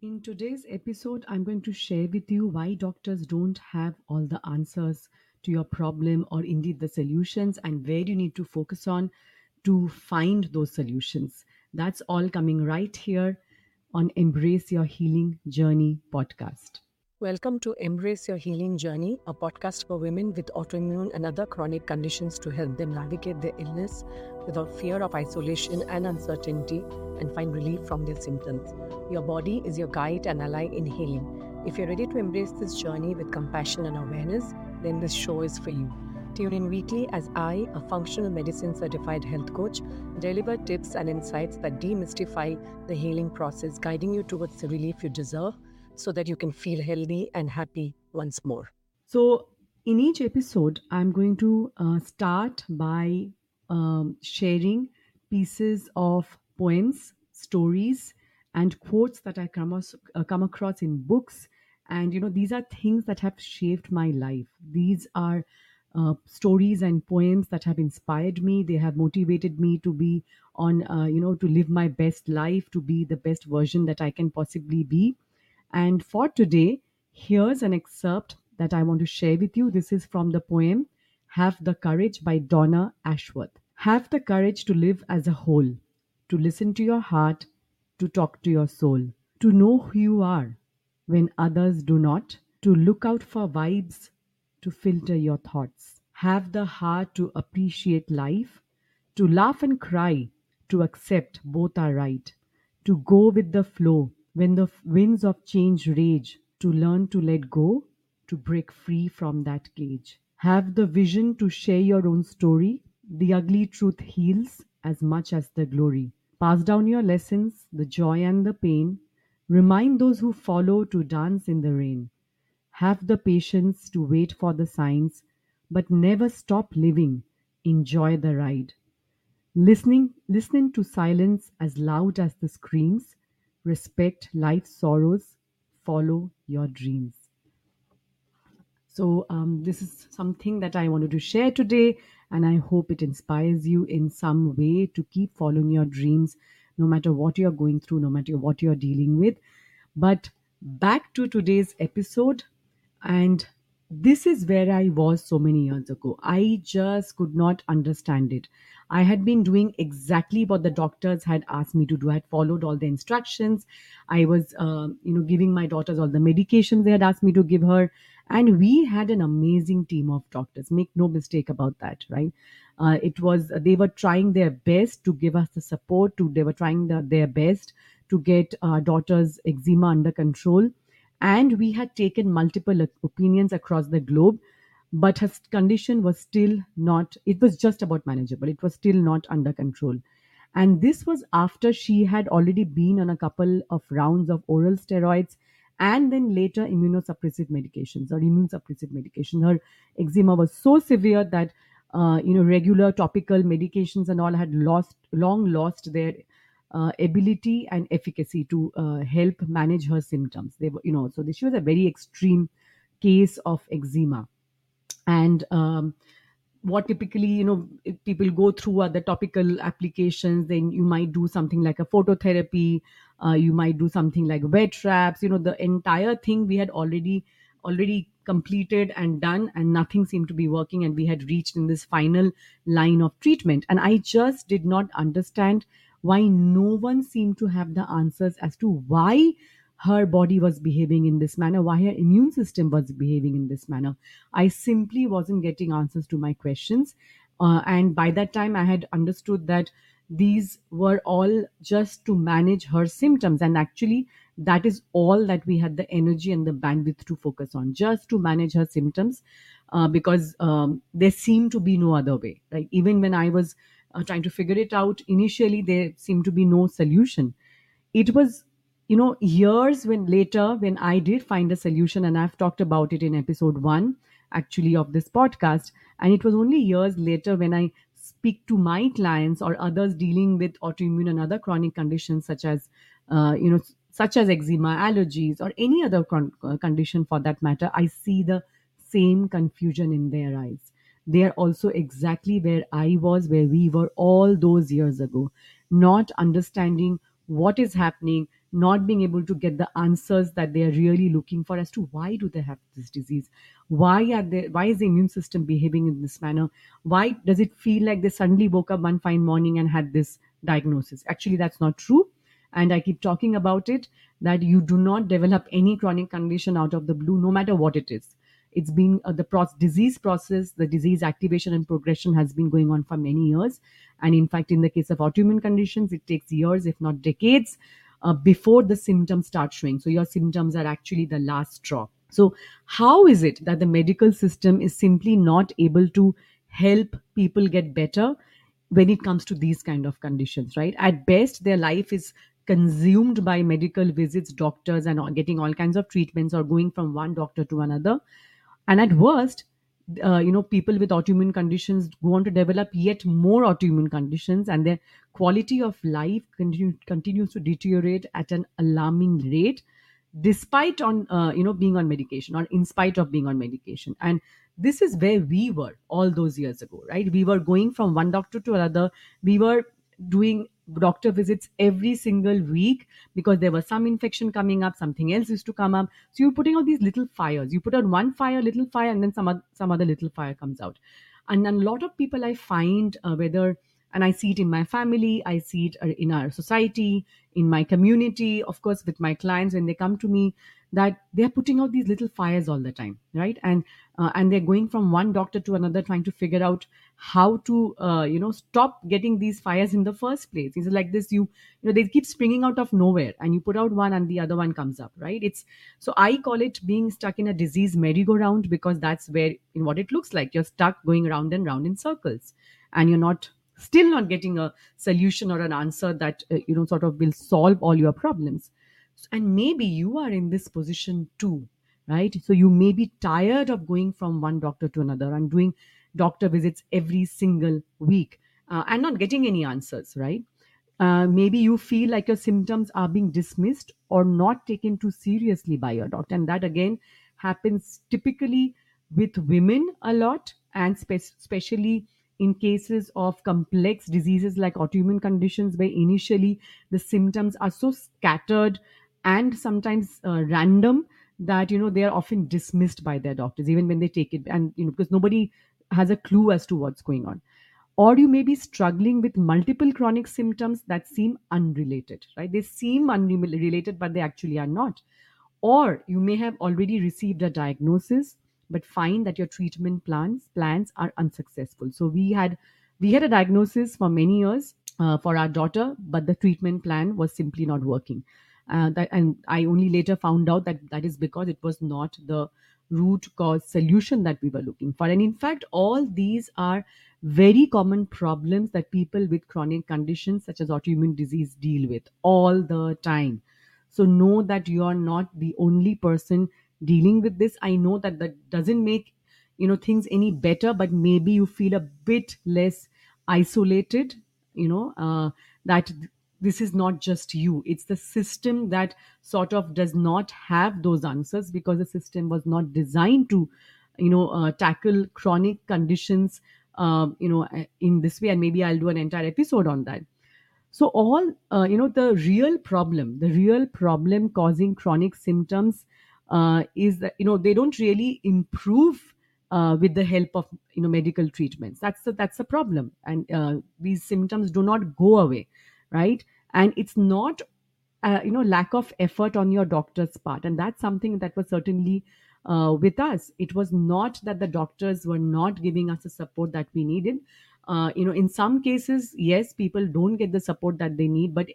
In today's episode, I'm going to share with you why doctors don't have all the answers to your problem or indeed the solutions and where you need to focus on to find those solutions. That's all coming right here on Embrace Your Healing Journey podcast. Welcome to Embrace Your Healing Journey, a podcast for women with autoimmune and other chronic conditions to help them navigate their illness without fear of isolation and uncertainty and find relief from their symptoms. Your body is your guide and ally in healing. If you're ready to embrace this journey with compassion and awareness, then this show is for you. Tune in weekly as I, a functional medicine certified health coach, deliver tips and insights that demystify the healing process, guiding you towards the relief you deserve so that you can feel healthy and happy once more. So, in each episode, I'm going to uh, start by um, sharing pieces of poems, stories, and quotes that I come, as, uh, come across in books. And, you know, these are things that have shaped my life. These are uh, stories and poems that have inspired me. They have motivated me to be on, uh, you know, to live my best life, to be the best version that I can possibly be. And for today, here's an excerpt that I want to share with you. This is from the poem Have the Courage by Donna Ashworth. Have the courage to live as a whole, to listen to your heart, to talk to your soul, to know who you are when others do not, to look out for vibes, to filter your thoughts. Have the heart to appreciate life, to laugh and cry, to accept both are right, to go with the flow when the winds of change rage, to learn to let go, to break free from that cage. Have the vision to share your own story. The ugly truth heals as much as the glory. Pass down your lessons, the joy and the pain. Remind those who follow to dance in the rain. Have the patience to wait for the signs, but never stop living. Enjoy the ride. Listening, listening to silence as loud as the screams, respect life's sorrows, follow your dreams. So, um, this is something that I wanted to share today, and I hope it inspires you in some way to keep following your dreams, no matter what you're going through, no matter what you're dealing with. But back to today's episode, and this is where I was so many years ago. I just could not understand it. I had been doing exactly what the doctors had asked me to do. I had followed all the instructions. I was, uh, you know, giving my daughters all the medications they had asked me to give her. And we had an amazing team of doctors. Make no mistake about that, right? Uh, it was they were trying their best to give us the support. To they were trying the, their best to get our daughter's eczema under control and we had taken multiple opinions across the globe but her condition was still not it was just about manageable. It was still not under control. And this was after she had already been on a couple of rounds of oral steroids and then later immunosuppressive medications or immune suppressive medication. Her eczema was so severe that uh, you know regular topical medications and all had lost long lost their uh, ability and efficacy to uh, help manage her symptoms. They were, you know, so this was a very extreme case of eczema, and um, what typically, you know, people go through are the topical applications. Then you might do something like a phototherapy. Uh, you might do something like wet wraps. You know, the entire thing we had already already completed and done and nothing seemed to be working and we had reached in this final line of treatment and i just did not understand why no one seemed to have the answers as to why her body was behaving in this manner, why her immune system was behaving in this manner. I simply wasn't getting answers to my questions. Uh, and by that time, I had understood that these were all just to manage her symptoms. And actually, that is all that we had the energy and the bandwidth to focus on, just to manage her symptoms, uh, because um, there seemed to be no other way. Right? Even when I was uh, trying to figure it out. Initially, there seemed to be no solution. It was, you know, years when later, when I did find a solution, and I've talked about it in episode one, actually, of this podcast. And it was only years later when I speak to my clients or others dealing with autoimmune and other chronic conditions, such as, uh, you know, such as eczema, allergies, or any other con- uh, condition for that matter, I see the same confusion in their eyes they are also exactly where I was, where we were all those years ago, not understanding what is happening, not being able to get the answers that they are really looking for as to why do they have this disease? Why are they why is the immune system behaving in this manner? Why does it feel like they suddenly woke up one fine morning and had this diagnosis? Actually that's not true. And i keep talking about it that you do not develop any chronic condition out of the blue no matter what it is it's been uh, the pro- disease process the disease activation and progression has been going on for many years. And in fact in the case of autoimmune conditions it takes years if not decades uh, before the symptoms start showing. So your symptoms are actually the last straw. So how is it that the medical system is simply not able to help people get better when it comes to these kind of conditions right? At best their life is consumed by medical visits doctors and getting all kinds of treatments or going from one doctor to another and at worst uh, you know people with autoimmune conditions go on to develop yet more autoimmune conditions and their quality of life continue, continues to deteriorate at an alarming rate despite on uh, you know being on medication or in spite of being on medication. And this is where we were all those years ago right? We were going from one doctor to another. We were doing doctor visits every single week because there was some infection coming up something else used to come up. So you're putting out these little fires. You put out one fire little fire and then some other, some other little fire comes out. And a lot of people i find uh, whether and i see it in my family i see it uh, in our society in my community of course with my clients when they come to me that they're putting out these little fires all the time right? And uh, and they're going from one doctor to another trying to figure out how to uh, you know stop getting these fires in the first place. It's like this you you know they keep springing out of nowhere and you put out one and the other one comes up right? It's so i call it being stuck in a disease merry-go-round because that's where in what it looks like you're stuck going round and round in circles and you're not still not getting a solution or an answer that uh, you know sort of will solve all your problems and maybe you are in this position too right? So you may be tired of going from one doctor to another and doing doctor visits every single week uh, and not getting any answers right? Uh, maybe you feel like your symptoms are being dismissed or not taken too seriously by your doctor. And that again happens typically with women a lot and spe- especially in cases of complex diseases like autoimmune conditions where initially the symptoms are so scattered and sometimes uh, random that you know they are often dismissed by their doctors even when they take it and you know because nobody has a clue as to what's going on. Or you may be struggling with multiple chronic symptoms that seem unrelated right? They seem unrelated but they actually are not. Or you may have already received a diagnosis but find that your treatment plans plans are unsuccessful. So we had we had a diagnosis for many years uh, for our daughter but the treatment plan was simply not working uh, that, and i only later found out that that is because it was not the root cause solution that we were looking for. And in fact all these are very common problems that people with chronic conditions such as autoimmune disease deal with all the time. So know that you are not the only person dealing with this. I know that that doesn't make you know things any better but maybe you feel a bit less isolated you know uh, that th- this is not just you. It's the system that sort of does not have those answers because the system was not designed to you know uh, tackle chronic conditions uh, you know uh, in this way. And maybe i'll do an entire episode on that. So all uh, you know the real problem the real problem causing chronic symptoms uh, is that you know they don't really improve uh, with the help of you know medical treatments. That's the that's the problem. And these symptoms do not go away right? And it's not uh, you know lack of effort on your doctor's part. And that's something that was certainly uh, with us. It was not that the doctors were not giving us the support that we needed. Uh, you know in some cases yes people don't get the support that they need. But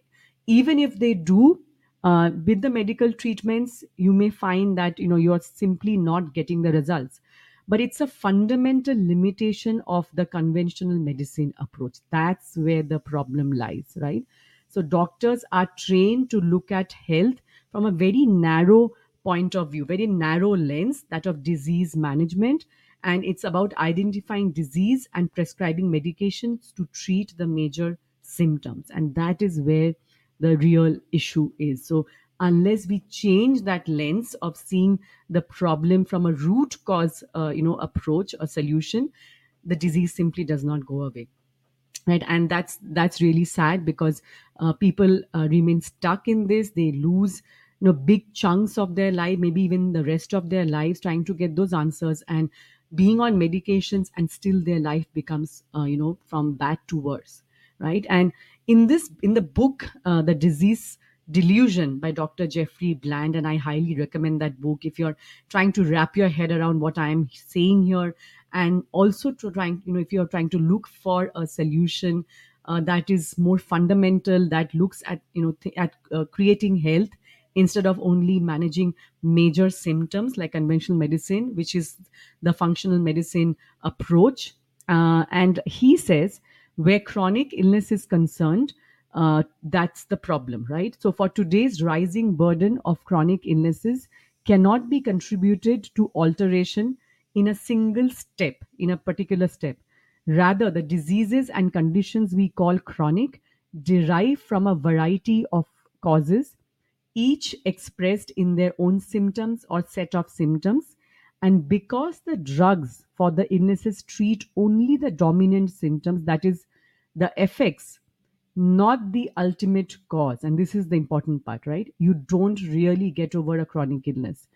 even if they do uh, with the medical treatments you may find that you know you're simply not getting the results but it's a fundamental limitation of the conventional medicine approach that's where the problem lies right so doctors are trained to look at health from a very narrow point of view, very narrow lens, that of disease management. And it's about identifying disease and prescribing medications to treat the major symptoms. And that is where the real issue is. So unless we change that lens of seeing the problem from a root cause, uh, you know, approach or solution, the disease simply does not go away. Right? And that's that's really sad because uh, people uh, remain stuck in this. They lose you know big chunks of their life maybe even the rest of their lives trying to get those answers. And being on medications and still their life becomes uh, you know from bad to worse. Right? And in this in the book uh, the disease delusion by dr jeffrey bland and i highly recommend that book if you're trying to wrap your head around what i'm saying here and also to trying you know if you're trying to look for a solution uh, that is more fundamental that looks at you know th- at uh, creating health instead of only managing major symptoms like conventional medicine which is the functional medicine approach. Uh, and he says where chronic illness is concerned uh, that's the problem right so for today's rising burden of chronic illnesses cannot be contributed to alteration in a single step, in a particular step. Rather, the diseases and conditions we call chronic derive from a variety of causes, each expressed in their own symptoms or set of symptoms. And because the drugs for the illnesses treat only the dominant symptoms, that is, the effects not the ultimate cause. And this is the important part, right? You don't really get over a chronic illness.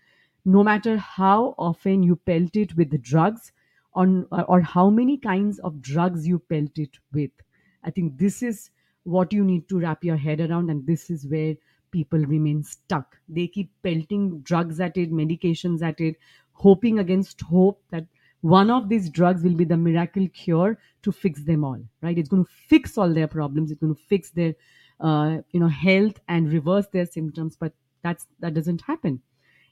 No matter how often you pelt it with drugs on, or how many kinds of drugs you pelt it with. I think this is what you need to wrap your head around, and this is where people remain stuck. They keep pelting drugs at it, medications at it, hoping against hope that one of these drugs will be the miracle cure to fix them all right? It's going to fix all their problems. It's going to fix their uh, you know health and reverse their symptoms but that's that doesn't happen.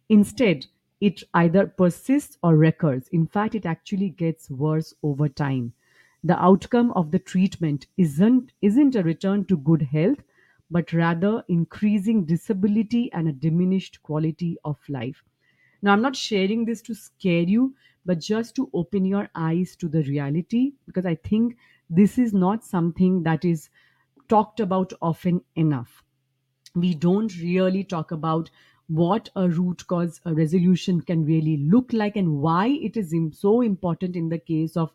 Instead it either persists or recurs. In fact it actually gets worse over time. The outcome of the treatment isn't isn't a return to good health but rather increasing disability and a diminished quality of life. Now, I'm not sharing this to scare you, but just to open your eyes to the reality because I think this is not something that is talked about often enough. We don't really talk about what a root cause a resolution can really look like and why it is so important in the case of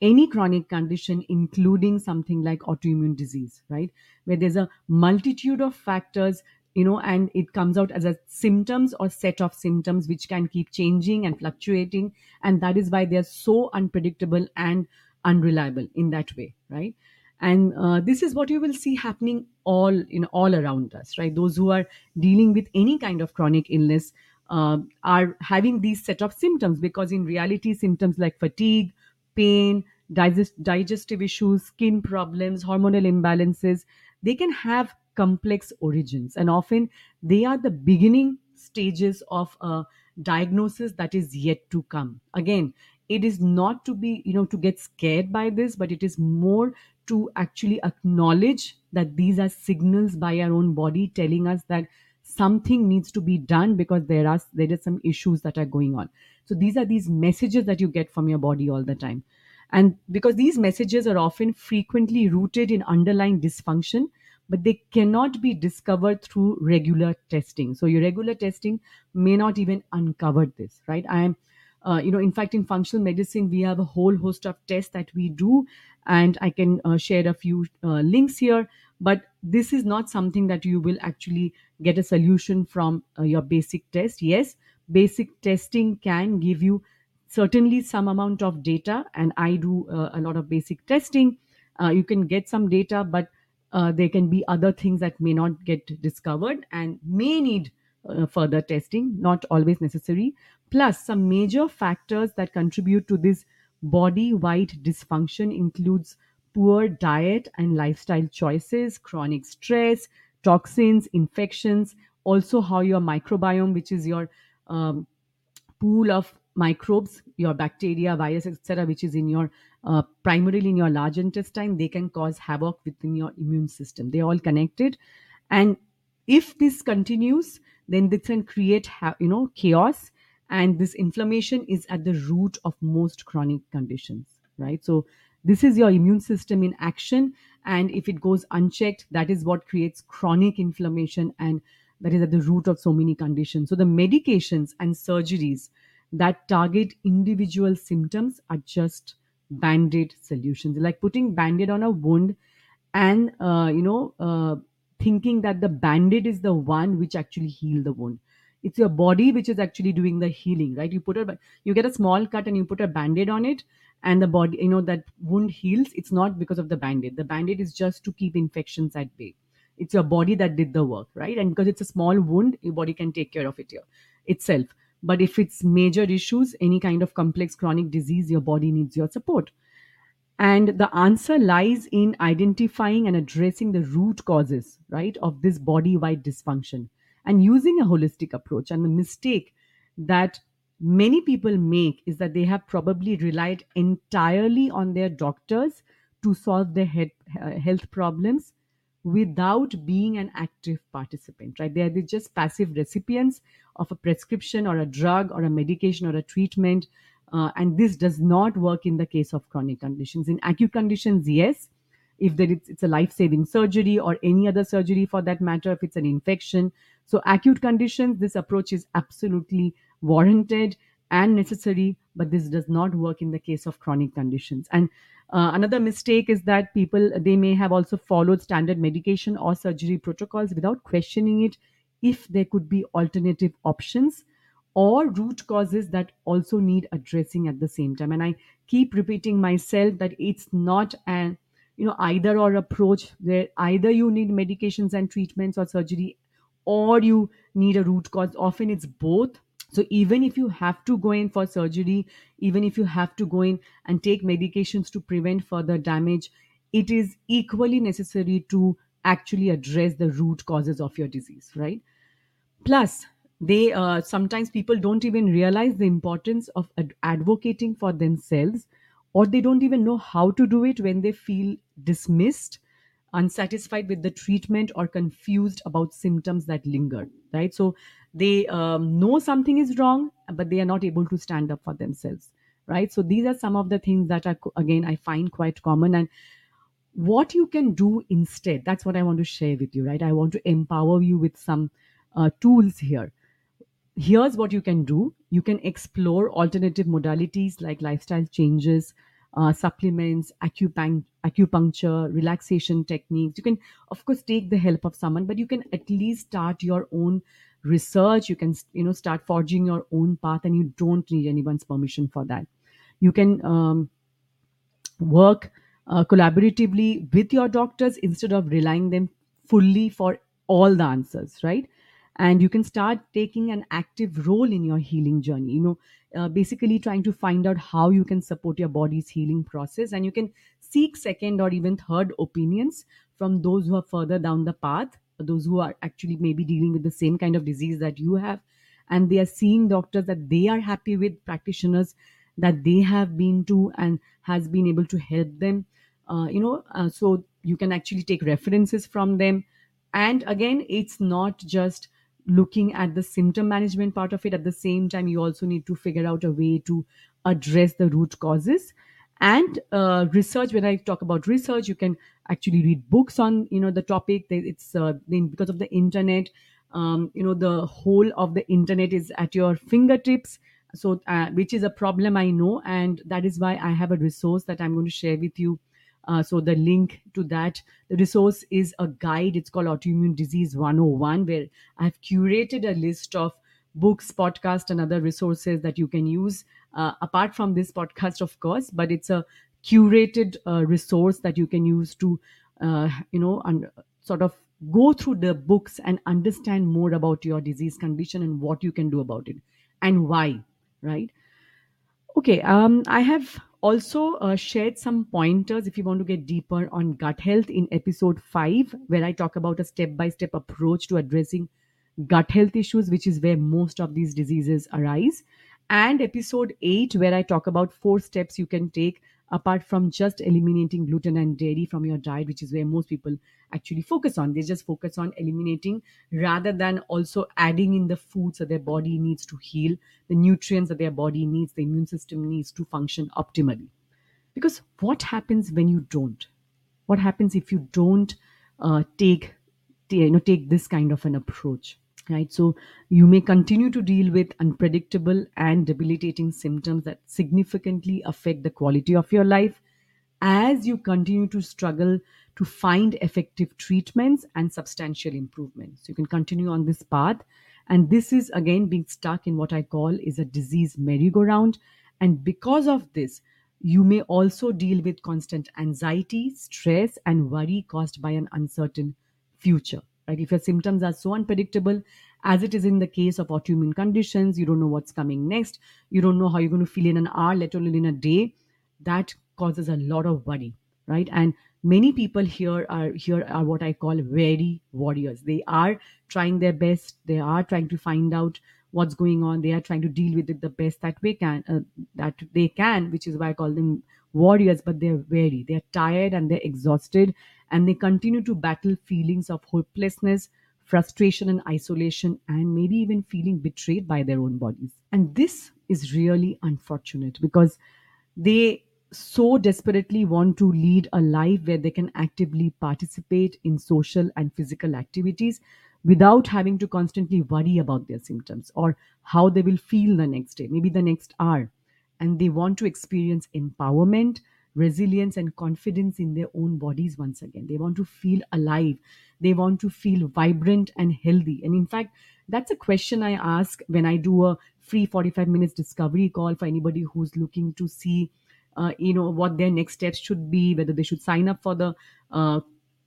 any chronic condition including something like autoimmune disease right? Where there's a multitude of factors you know and it comes out as a symptoms or set of symptoms which can keep changing and fluctuating. And that is why they're so unpredictable and unreliable in that way right? And uh, this is what you will see happening all in all around us right? Those who are dealing with any kind of chronic illness uh, are having these set of symptoms because in reality symptoms like fatigue pain digest- digestive issues skin problems hormonal imbalances they can have complex origins. And often they are the beginning stages of a diagnosis that is yet to come. Again it is not to be you know to get scared by this but it is more to actually acknowledge that these are signals by our own body telling us that something needs to be done because there are there are some issues that are going on. So these are these messages that you get from your body all the time. And because these messages are often frequently rooted in underlying dysfunction but they cannot be discovered through regular testing. So your regular testing may not even uncover this right? I am uh, you know in fact in functional medicine we have a whole host of tests that we do and i can uh, share a few uh, links here but this is not something that you will actually get a solution from uh, your basic test. Yes basic testing can give you certainly some amount of data and i do uh, a lot of basic testing. Uh, you can get some data but uh, there can be other things that may not get discovered and may need uh, further testing not always necessary plus some major factors that contribute to this body wide dysfunction includes poor diet and lifestyle choices chronic stress toxins infections also how your microbiome which is your um, pool of microbes, your bacteria, virus, etc., which is in your uh, primarily in your large intestine, they can cause havoc within your immune system. They're all connected, and if this continues, then this can create ha- you know chaos, and this inflammation is at the root of most chronic conditions. Right, so this is your immune system in action, and if it goes unchecked, that is what creates chronic inflammation and that is at the root of so many conditions. So the medications and surgeries that target individual symptoms are just band-aid solutions like putting band-aid on a wound and uh, you know uh, thinking that the band-aid is the one which actually heal the wound. It's your body which is actually doing the healing right? You put a you get a small cut and you put a band-aid on it and the body you know that wound heals. It's not because of the band-aid the band-aid is just to keep infections at bay. It's your body that did the work right? And because it's a small wound your body can take care of it here itself but if it's major issues any kind of complex chronic disease your body needs your support and the answer lies in identifying and addressing the root causes, right, of this body wide dysfunction and using a holistic approach. And the mistake that many people make is that they have probably relied entirely on their doctors to solve their uh, health problems without being an active participant, right? They are just passive recipients of a prescription or a drug or a medication or a treatment uh, and this does not work in the case of chronic conditions. In acute conditions, yes, if there is, it's a life-saving surgery or any other surgery for that matter, if it's an infection. So acute conditions, this approach is absolutely warranted and necessary, but this does not work in the case of chronic conditions. And uh, another mistake is that people they may have also followed standard medication or surgery protocols without questioning it if there could be alternative options or root causes that also need addressing at the same time. And i keep repeating myself that it's not an you know either or approach where either you need medications and treatments or surgery or you need a root cause. Often it's both so even if you have to go in for surgery even if you have to go in and take medications to prevent further damage it is equally necessary to actually address the root causes of your disease right? Plus they uh, sometimes people don't even realize the importance of ad- advocating for themselves or they don't even know how to do it when they feel dismissed unsatisfied with the treatment or confused about symptoms that linger right? So they um, know something is wrong but they are not able to stand up for themselves right? So these are some of the things that are again i find quite common. And what you can do instead that's what i want to share with you right? I want to empower you with some uh, tools here. Here's what you can do. You can explore alternative modalities like lifestyle changes uh, supplements acupun- acupuncture relaxation techniques. You can of course take the help of someone but you can at least start your own research. You can you know start forging your own path and you don't need anyone's permission for that. You can um, work uh, collaboratively with your doctors instead of relying them fully for all the answers right and you can start taking an active role in your healing journey you know uh, basically trying to find out how you can support your body's healing process. And you can seek second or even third opinions from those who are further down the path those who are actually maybe dealing with the same kind of disease that you have. And they are seeing doctors that they are happy with practitioners that they have been to and has been able to help them uh, you know uh, so you can actually take references from them. And again it's not just looking at the symptom management part of it at the same time you also need to figure out a way to address the root causes. And uh, research when i talk about research you can actually read books on you know the topic. It's uh, because of the internet um, you know the whole of the internet is at your fingertips. So uh, which is a problem i know and that is why i have a resource that i'm going to share with you uh, so the link to that the resource is a guide. It's called autoimmune disease 101 where i've curated a list of books podcast and other resources that you can use. Uh, apart from this podcast of course but it's a curated uh, resource that you can use to uh, you know sort of go through the books and understand more about your disease condition and what you can do about it and why right? Okay, um, I have also uh, shared some pointers if you want to get deeper on gut health in episode 5, where I talk about a step by step approach to addressing gut health issues, which is where most of these diseases arise. And episode 8, where I talk about four steps you can take apart from just eliminating gluten and dairy from your diet, which is where most people actually focus on. They just focus on eliminating rather than also adding in the foods that their body needs to heal, the nutrients that their body needs, the immune system needs to function optimally. Because what happens when you don't? What happens if you don't uh, take, you know, take this kind of an approach? Right? So you may continue to deal with unpredictable and debilitating symptoms that significantly affect the quality of your life as you continue to struggle to find effective treatments and substantial improvements. You can continue on this path. And this is again being stuck in what I call is a disease merry-go-round. And because of this, you may also deal with constant anxiety, stress, and worry caused by an uncertain future. Right? If your symptoms are so unpredictable, as it is in the case of autoimmune conditions, you don't know what's coming next, you don't know how you're going to feel in an hour, let alone in a day, that causes a lot of worry, right? And many people here are here are what I call weary warriors. They are trying their best. They are trying to find out what's going on. They are trying to deal with it the best that we can, uh, that they can, which is why I call them warriors. But they're weary. They're tired and they're exhausted, and they continue to battle feelings of hopelessness, frustration, and isolation, and maybe even feeling betrayed by their own bodies. And this is really unfortunate because they so desperately want to lead a life where they can actively participate in social and physical activities without having to constantly worry about their symptoms or how they will feel the next day, maybe the next hour. And they want to experience empowerment, resilience, and confidence in their own bodies once again. They want to feel alive. They want to feel vibrant and healthy. And in fact, that's a question I ask when I do a free 45 minutes discovery call for anybody who's looking to see uh, you know what their next steps should be whether they should sign up for the uh,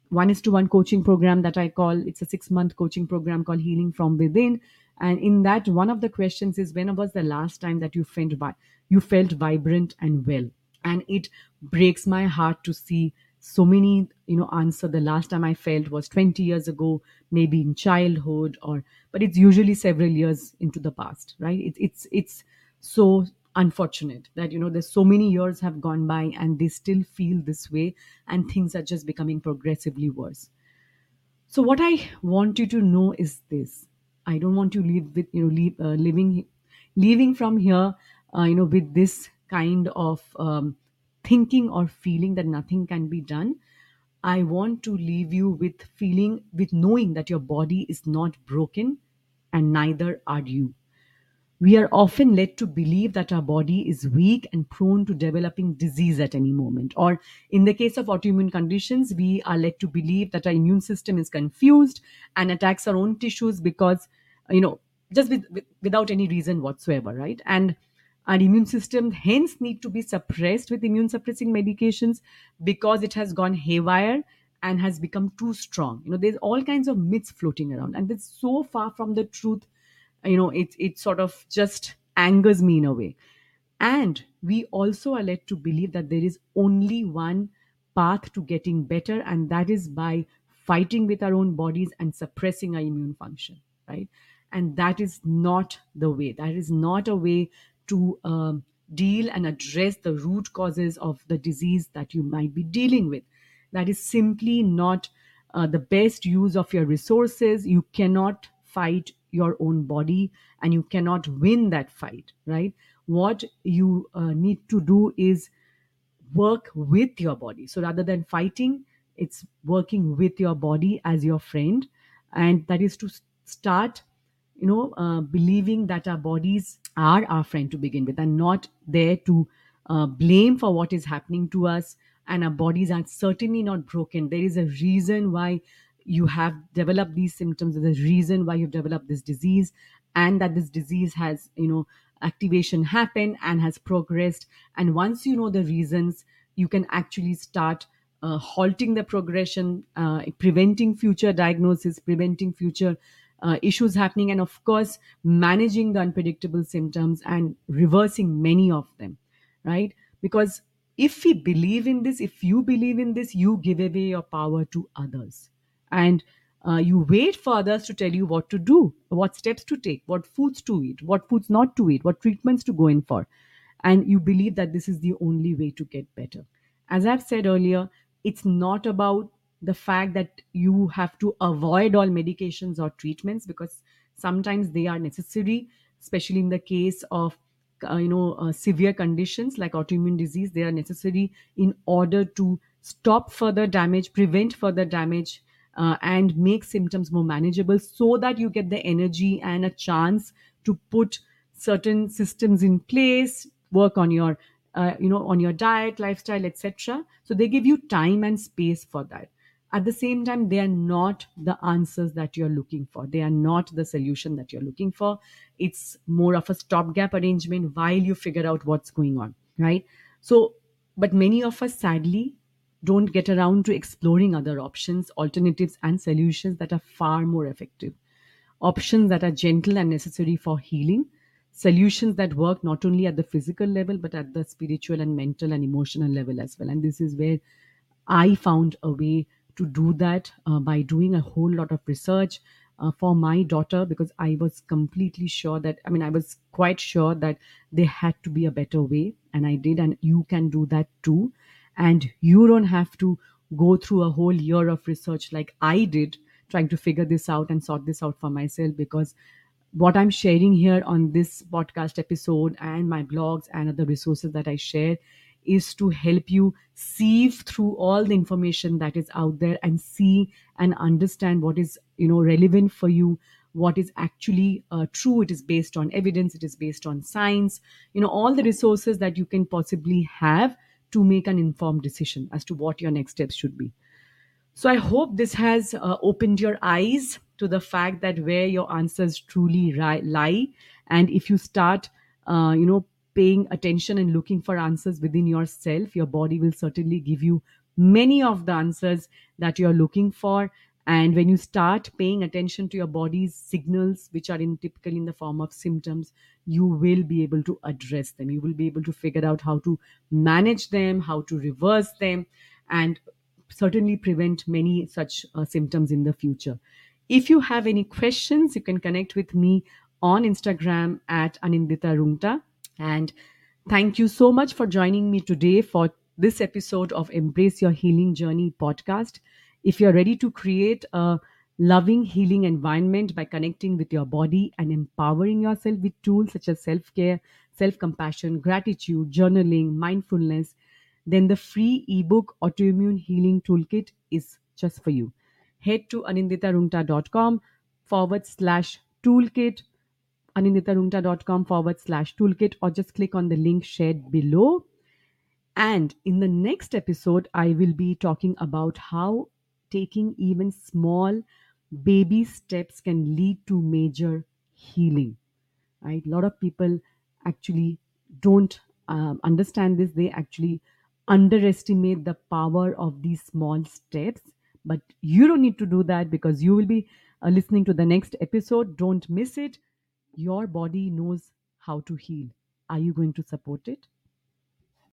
one is to one coaching program that i call it's a six month coaching program called healing from within. And in that one of the questions is when was the last time that you felt you felt vibrant and well? And it breaks my heart to see so many you know answer. The last time i felt was 20 years ago maybe in childhood or but it's usually several years into the past right? It, it's it's so unfortunate that you know there's so many years have gone by and they still feel this way and things are just becoming progressively worse so what I want you to know is this: I don't want you leave with you know leave, uh, living leaving from here, uh, you know, with this kind of um, thinking or feeling that nothing can be done. I want to leave you with feeling with knowing that your body is not broken, and neither are you. We are often led to believe that our body is weak and prone to developing disease at any moment. Or in the case of autoimmune conditions, we are led to believe that our immune system is confused and attacks our own tissues because, you know, just with, with, without any reason whatsoever, right? And our immune system hence need to be suppressed with immune suppressing medications because it has gone haywire and has become too strong. You know, there's all kinds of myths floating around, and it's so far from the truth you know it it sort of just angers me in a way. And we also are led to believe that there is only one path to getting better and that is by fighting with our own bodies and suppressing our immune function right? And that is not the way. That is not a way to um, deal and address the root causes of the disease that you might be dealing with. That is simply not uh, the best use of your resources. You cannot fight your own body and you cannot win that fight right? What you uh, need to do is work with your body. So rather than fighting it's working with your body as your friend. And that is to start you know uh, believing that our bodies are our friend to begin with and not there to uh, blame for what is happening to us and our bodies are certainly not broken. There is a reason why you have developed these symptoms a reason why you've developed this disease and that this disease has you know activation happened and has progressed. And once you know the reasons you can actually start uh, halting the progression uh, preventing future diagnosis preventing future uh, issues happening and of course managing the unpredictable symptoms and reversing many of them right? Because if we believe in this if you believe in this you give away your power to others and uh, you wait for others to tell you what to do what steps to take what foods to eat what foods not to eat what treatments to go in for. And you believe that this is the only way to get better. As i've said earlier it's not about the fact that you have to avoid all medications or treatments because sometimes they are necessary especially in the case of uh, you know uh, severe conditions like autoimmune disease. They are necessary in order to stop further damage prevent further damage uh, and make symptoms more manageable so that you get the energy and a chance to put certain systems in place work on your uh, you know on your diet lifestyle etc so they give you time and space for that. At the same time they are not the answers that you're looking for. They are not the solution that you're looking for. It's more of a stopgap arrangement while you figure out what's going on right? So but many of us sadly don't get around to exploring other options alternatives and solutions that are far more effective options that are gentle and necessary for healing, solutions that work not only at the physical level, but at the spiritual and mental and emotional level as well. And this is where I found a way to do that uh, by doing a whole lot of research uh, for my daughter because I was completely sure that, I mean, I was quite sure that there had to be a better way. And I did. And you can do that too. And you don't have to go through a whole year of research like I did trying to figure this out and sort this out for myself because what I'm sharing here on this podcast episode and my blogs and other resources that I share is to help you sieve through all the information that is out there and see and understand what is you know relevant for you what is actually uh, true. It is based on evidence. It is based on science. You know all the resources that you can possibly have to make an informed decision as to what your next steps should be so I hope this has uh, opened your eyes to the fact that where your answers truly ri- lie, and if you start, uh, you know, paying attention and looking for answers within yourself, your body will certainly give you many of the answers that you're looking for. And when you start paying attention to your body's signals, which are in typically in the form of symptoms, you will be able to address them. You will be able to figure out how to manage them, how to reverse them, and certainly prevent many such uh, symptoms in the future. If you have any questions, you can connect with me on Instagram at Anindita Rungta. And thank you so much for joining me today for this episode of Embrace Your Healing Journey podcast. If you're ready to create a loving healing environment by connecting with your body and empowering yourself with tools such as self care, self compassion, gratitude, journaling, mindfulness, then the free ebook Autoimmune Healing Toolkit is just for you. Head to aninditarungta.com forward slash toolkit, aninditarungta.com forward slash toolkit, or just click on the link shared below. And in the next episode, I will be talking about how taking even small baby steps can lead to major healing. Right? A lot of people actually don't um, understand this. They actually underestimate the power of these small steps. But you don't need to do that because you will be uh, listening to the next episode. Don't miss it. Your body knows how to heal. Are you going to support it?